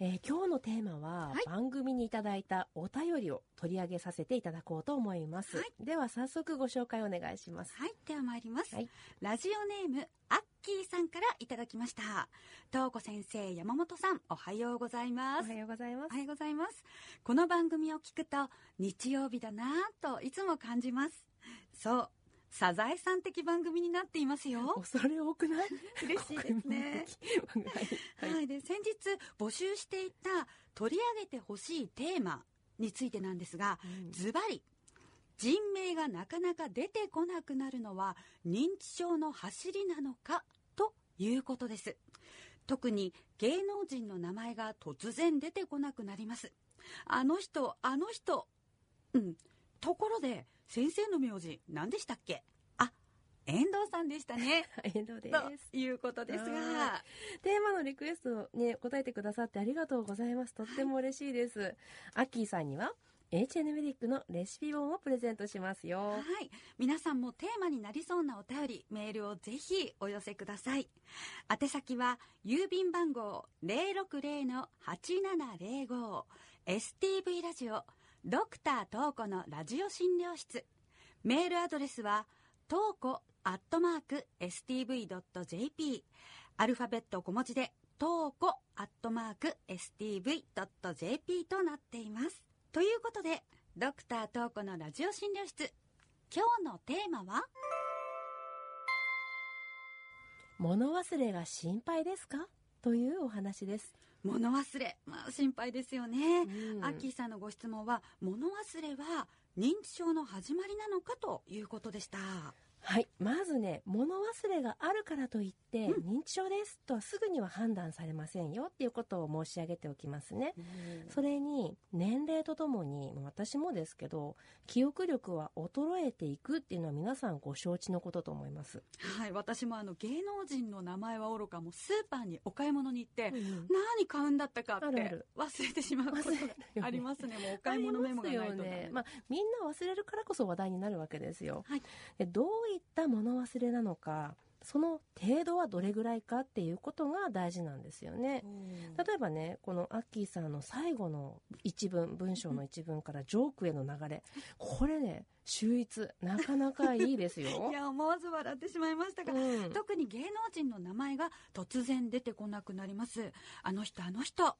えー今日のテーマは、はい番組にいただいたお便りを取り上げさせていただこうと思います、はいでは早速ご紹介お願いしますはい、では参ります。はいラジオネーム、アッキーさんからいただきました。東子先生、山本さん、おはようございます。おはようございますおはようございます。この番組を聞くと、日曜日だなぁといつも感じます。そう、サザエさん的番組になっていますよ。恐れ多くない？嬉しいですね。はい。はい、で先日募集していた取り上げてほしいテーマについてなんですがうん。ズバリ人名がなかなか出てこなくなるのは認知症の走りなのかということです。特に芸能人の名前が突然出てこなくなります。あの人あの人うん。ところで先生の名字何でしたっけ？あ遠藤さんでしたね。遠藤です。ということですが。はテーマのリクエストね答えてくださってありがとうございます。とっても嬉しいです、アッキーさんには HN メディックのレシピ本をプレゼントしますよ。はい。皆さんもテーマになりそうなお便り、メールをぜひお寄せください。宛先は、郵便番号060-8705、STV ラジオ、ドクタートーコのラジオ診療室。メールアドレスは、トーコアットマーク STV.jp。アルファベット小文字で、トーコアットマーク STV.jp となっています。ということで、ドクタートーコのラジオ診療室。今日のテーマは？物忘れが心配ですか？というお話です、物忘れ。まあ心配ですよね。うんアッキーさんのご質問は、物忘れは認知症の始まりなのかということでした。はい。まずね物忘れがあるからといって、うん。認知症ですとはすぐには判断されませんよっていうことを申し上げておきますね。それに年齢とともにまあ私もですけど記憶力は衰えていくっていうのは皆さんご承知のことと思います、はい、私もあの芸能人の名前はおろかもうスーパーにお買い物に行って、うん何買うんだったかって忘れてしまうことありますね。もうお買い物メモがないとね、まあ、みんな忘れるからこそ話題になるわけですよ、はい。でどういった物忘れなのかその程度はどれぐらいかっていうことが大事なんですよね。例えばねこのアッキーさんの最後の一文文章の一文からジョークへの流れ。これね秀逸。なかなかいいですよ。いや思わず笑ってしまいましたが、うん。特に芸能人の名前が突然出てこなくなります。あの人あの人。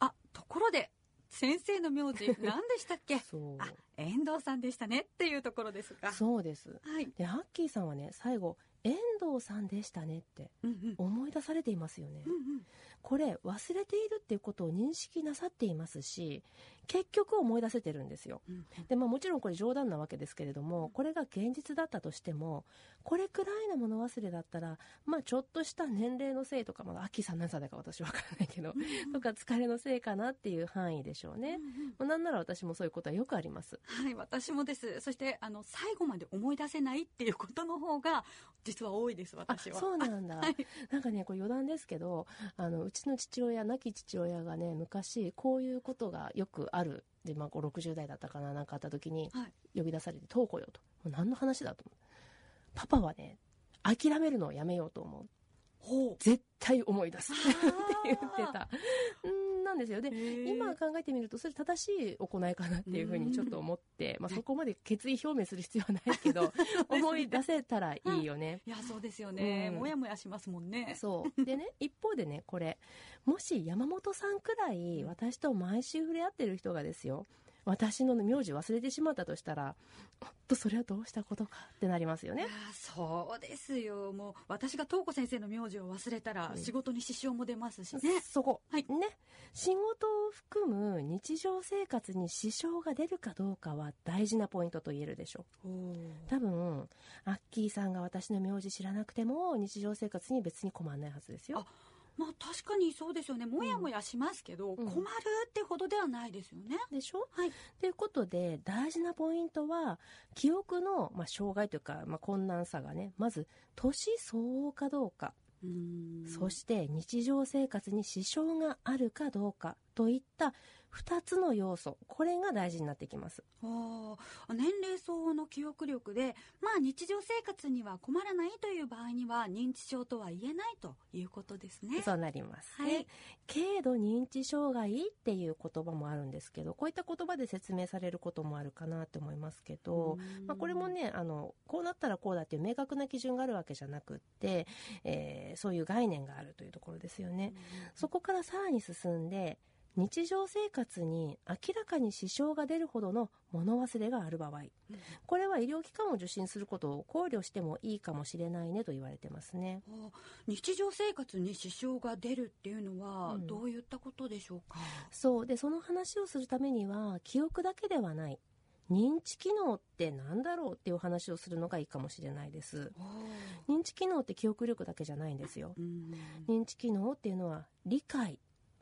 あところで先生の名字 何でしたっけ？そう。あ遠藤さんでしたねっていうところですが。そうです。はい、でアッキーさんはね最後遠藤さんでしたねって思い出されていますよね、うんうん。これ忘れているっていうことを認識なさっていますし結局思い出せてるんですよ。うん。で、まあ、もちろんこれ冗談なわけですけれどもこれが現実だったとしてもこれくらいの物忘れだったら、まあ、ちょっとした年齢のせいとか、まあ、アッキーさん何歳だか私わからないけど、とか疲れのせいかなっていう範囲でしょうね、うなんなら私もそういうことはよくあります。はい私もです。そしてあの最後まで思い出せないっていうことの方が実は多いですあ私は。そうなんだ、はい。なんかねこれ余談ですけどあのうちの父親亡き父親がね昔こういうことがよくあるで、まあ、60代だったかななんかあった時にはい。呼び出されて「東子よ」と「もう何の話だ?」と思う。パパはね諦めるのをやめようと思う。絶対思い出すって言ってたですよ。で今考えてみるとそれ正しい行いかなっていうふうにちょっと思って、まあ、そこまで決意表明する必要はないけど 思い出せたらいいよね。いやそうですよね、うん。もやもやしますもんね。そう。でね 一方でねこれもし山本さんくらい私と毎週触れ合ってる人がですよ私の名字忘れてしまったとしたらおっとそれはどうしたことかってなりますよね。そうですよ。もう私が東子先生の名字を忘れたらうん。仕事に支障も出ますしね、そこ、はい。ね。仕事を含む日常生活に支障が出るかどうかは大事なポイントと言えるでしょう。多分アッキーさんが私の名字知らなくても日常生活に別に困んないはずですよまあ確かにそうですよね。もやもやしますけど、うん。困るってほどではないですよね、でしょ？はい。ということで大事なポイントは記憶の、まあ、障害というか、まあ、困難さがねまず年相応かどうか、そして日常生活に支障があるかどうかといった2つの要素これが大事になってきます。あ年齢相応の記憶力で、まあ、日常生活には困らないという場合には認知症とは言えないということですね。そうなります、はい。で軽度認知障害っていう言葉もあるんですけどこういった言葉で説明されることもあるかなと思いますけど、まあ、これもねあのこうなったらこうだっていう明確な基準があるわけじゃなくって、えーそういう概念があるというところですよね。そこからさらに進んで日常生活に明らかに支障が出るほどの物忘れがある場合。うんこれは医療機関を受診することを考慮してもいいかもしれないねと言われてますね。あ日常生活に支障が出るっていうのはうん。どういったことでしょうか、そう。でその話をするためには記憶だけではない。認知機能って何だろうっていう話をするのがいいかもしれないです。認知機能って記憶力だけじゃないんですよ。うん。認知機能っていうのは理解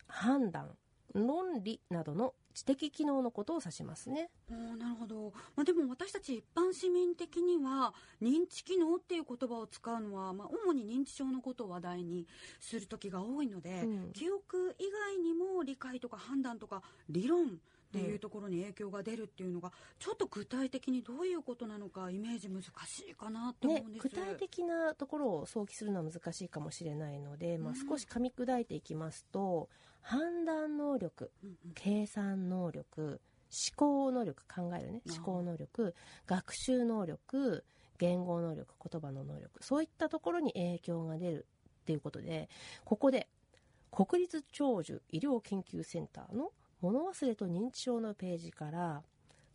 判断論理などの知的機能のことを指しますね。なるほど、まあ、でも私たち一般市民的には認知機能っていう言葉を使うのは、まあ、主に認知症のことを話題にする時が多いので、うん。記憶以外にも理解とか判断とか理論っていうところに影響が出るっていうのが、ちょっと具体的にどういうことなのかイメージ難しいかなって思ねうんです、具体的なところを想起するのは難しいかもしれないので、まあ、うん。少し噛み砕いていきますと判断能力うんうん。計算能力思考能力考えるね。思考能力学習能力言語能力言葉の能力。そういったところに影響が出るっていうことでここで国立長寿医療研究センターの物忘れと認知症のページから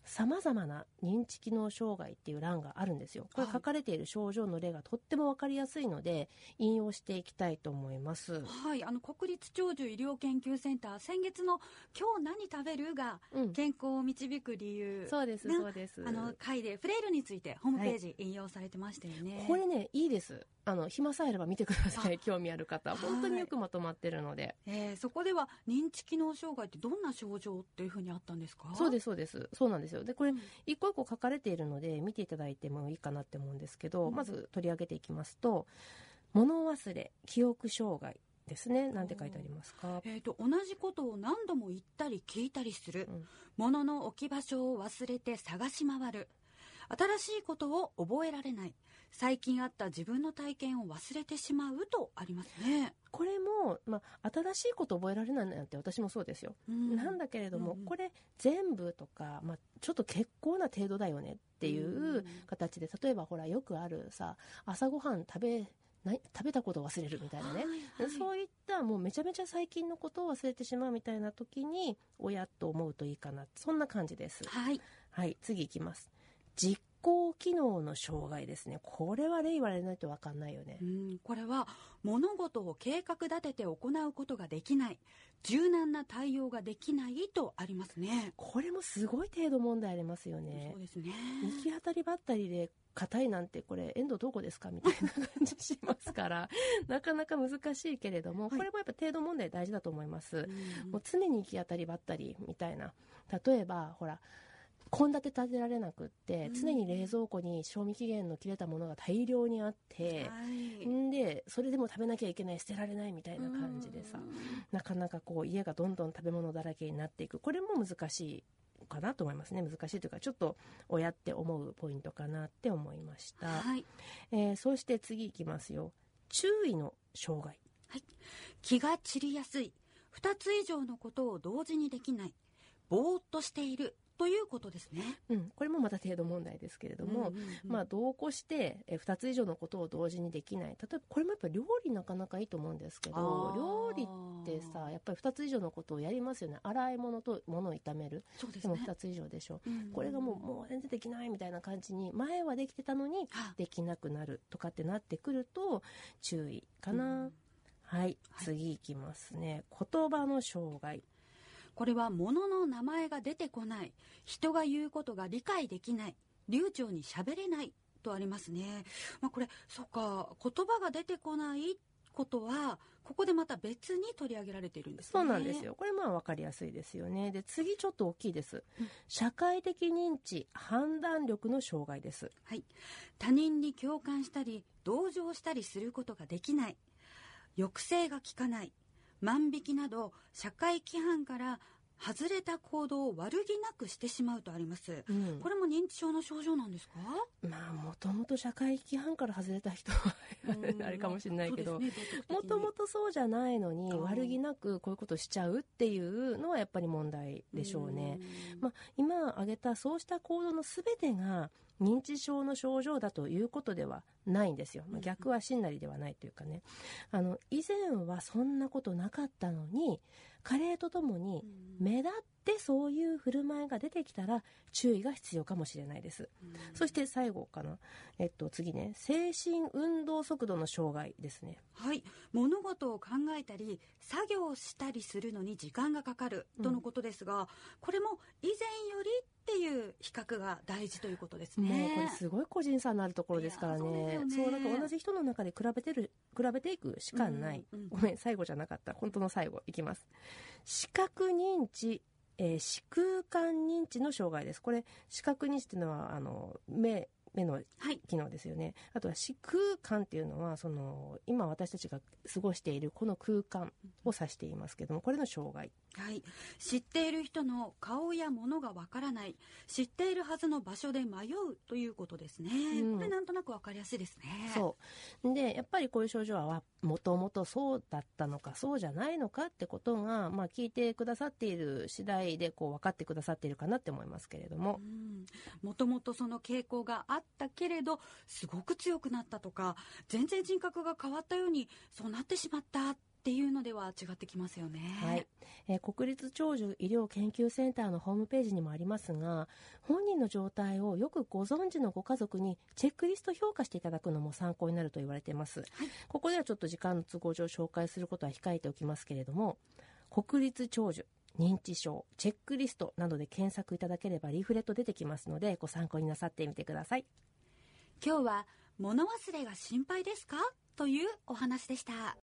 さまざまな認知機能障害っていう欄があるんですよ。これはい書かれている症状の例がとっても分かりやすいので引用していきたいと思います。はい、あの国立長寿医療研究センター先月の「今日何食べる?」がうん、健康を導く理由。そうですねそうです。あの回でフレイルについてホームページ引用されてましたよね、これねいいですあの暇さえあれば見てください。興味ある方。はい。本当によくまとまってるので、えーそこでは認知機能障害ってどんな症状っていうふうにあったんですか？そうですすそうです。そうなんですよ。でこれうん。一個一個書かれているので見ていただいてもいいかなって思うんですけど、うん。まず取り上げていきますと物忘れ記憶障害ですね。なんて書いてありますか？えー、と同じことを何度も言ったり聞いたりする、うん。物の置き場所を忘れて探し回る新しいことを覚えられない。最近あった自分の体験を忘れてしまうとありますね、これも、まあ、新しいこと覚えられないなんて私もそうですよ、うん。なんだけれども、うんうん。これ全部とか、まあ、ちょっと結構な程度だよねっていう形で例えばほらよくあるさ朝ごはん食べない食べたことを忘れるみたいなね、はいはい。そういったもうめちゃめちゃ最近のことを忘れてしまうみたいな時に親と思うといいかな。そんな感じです。はい。はい次いきます実行機能の障害ですね。これは例言われないと分かんないよね。うん、これは物事を計画立てて行うことができない。柔軟な対応ができないとありますね。これもすごい程度問題ありますよね。そうですね。行き当たりばったりで硬いなんてこれ遠藤どこですかみたいな感じしますから。なかなか難しいけれども、はい。これもやっぱ程度問題大事だと思います、うん。もう常に行き当たりばったりみたいな。例えばほら献立立てられなくってうん。常に冷蔵庫に賞味期限の切れたものが大量にあって、はい。んでそれでも食べなきゃいけない捨てられないみたいな感じでさ、なかなかこう家がどんどん食べ物だらけになっていく。これも難しいかなと思いますね。難しいというかちょっと親って思うポイントかなって思いました、はい。えーそして次いきますよ。注意の障害。気が散りやすい。二つ以上のことを同時にできない。ぼーっとしているということですね。うん、これもまた程度問題ですけれども、うんうんうん。まあ、同行してえ2つ以上のことを同時にできない。例えばこれもやっぱり料理なかなかいいと思うんですけど料理ってさやっぱり2つ以上のことをやりますよね。洗い物と物を炒める。そうですね。2つ以上でしょ。うんこれがもうもう全然できないみたいな感じに前はできてたのにはできなくなるとかってなってくると注意かな、うん。はい、はい。次いきますね。言葉の障害これは物の名前が出てこない。人が言うことが理解できない。流暢に喋れない。とありますね。まあ、これ、そっか、言葉が出てこないことは、ここでまた別に取り上げられているんですね。そうなんですよ。これまあ分かりやすいですよね。で、次ちょっと大きいですうん。社会的認知、判断力の障害です。はい。他人に共感したり、同情したりすることができない。抑制が効かない。万引きなど、社会規範から外れた行動を悪気なくしてしまうとあります、うん。これも認知症の症状なんですか？まあもともと社会規範から外れた人はあれかもしれないけど。もともとそうじゃないのに悪気なくこういうことしちゃうっていうのはやっぱり問題でしょうね。まあ、今挙げたそうした行動の全てが認知症の症状だということではないんですよ、まあ逆は真なりではないというかね。あの以前はそんなことなかったのに加齢とともに目立ってそういう振る舞いが出てきたら注意が必要かもしれないです。そして最後かな、えっと、次ね。精神運動速度の障害ですね。はい。物事を考えたり作業したりするのに時間がかかるとのことですが、これも以前よりっていう比較が大事ということですね。もうこれすごい個人差のあるところですからね。そうね。そうだから同じ人の中で比べてる比べていくしかない、うんうんごめん最後じゃなかった。本当の最後。いきます。視覚認知えー視空間認知の障害です。これ視覚認知っていうのはあの目目のはい。機能ですよね。あとは視空間っていうのはその今私たちが過ごしているこの空間を指していますけどもこれの障害はい、知っている人の顔や物がわからない知っているはずの場所で迷うということですね、うん。これなんとなくわかりやすいですね。そう。でやっぱりこういう症状はもともとそうだったのかそうじゃないのかってことが、まあ、聞いてくださっている次第でこう分かってくださっているかなって思いますけれども、もともとその傾向があったけれどすごく強くなったとか全然人格が変わったようにそうなってしまったっていうのでは違ってきますよね。はい。えー国立長寿医療研究センターのホームページにもありますが本人の状態をよくご存知のご家族にチェックリスト評価していただくのも参考になると言われています、ここではちょっと時間の都合上紹介することは控えておきますけれども国立長寿認知症チェックリストなどで検索いただければリーフレット出てきますのでご参考になさってみてください。今日は物忘れが心配ですか？というお話でした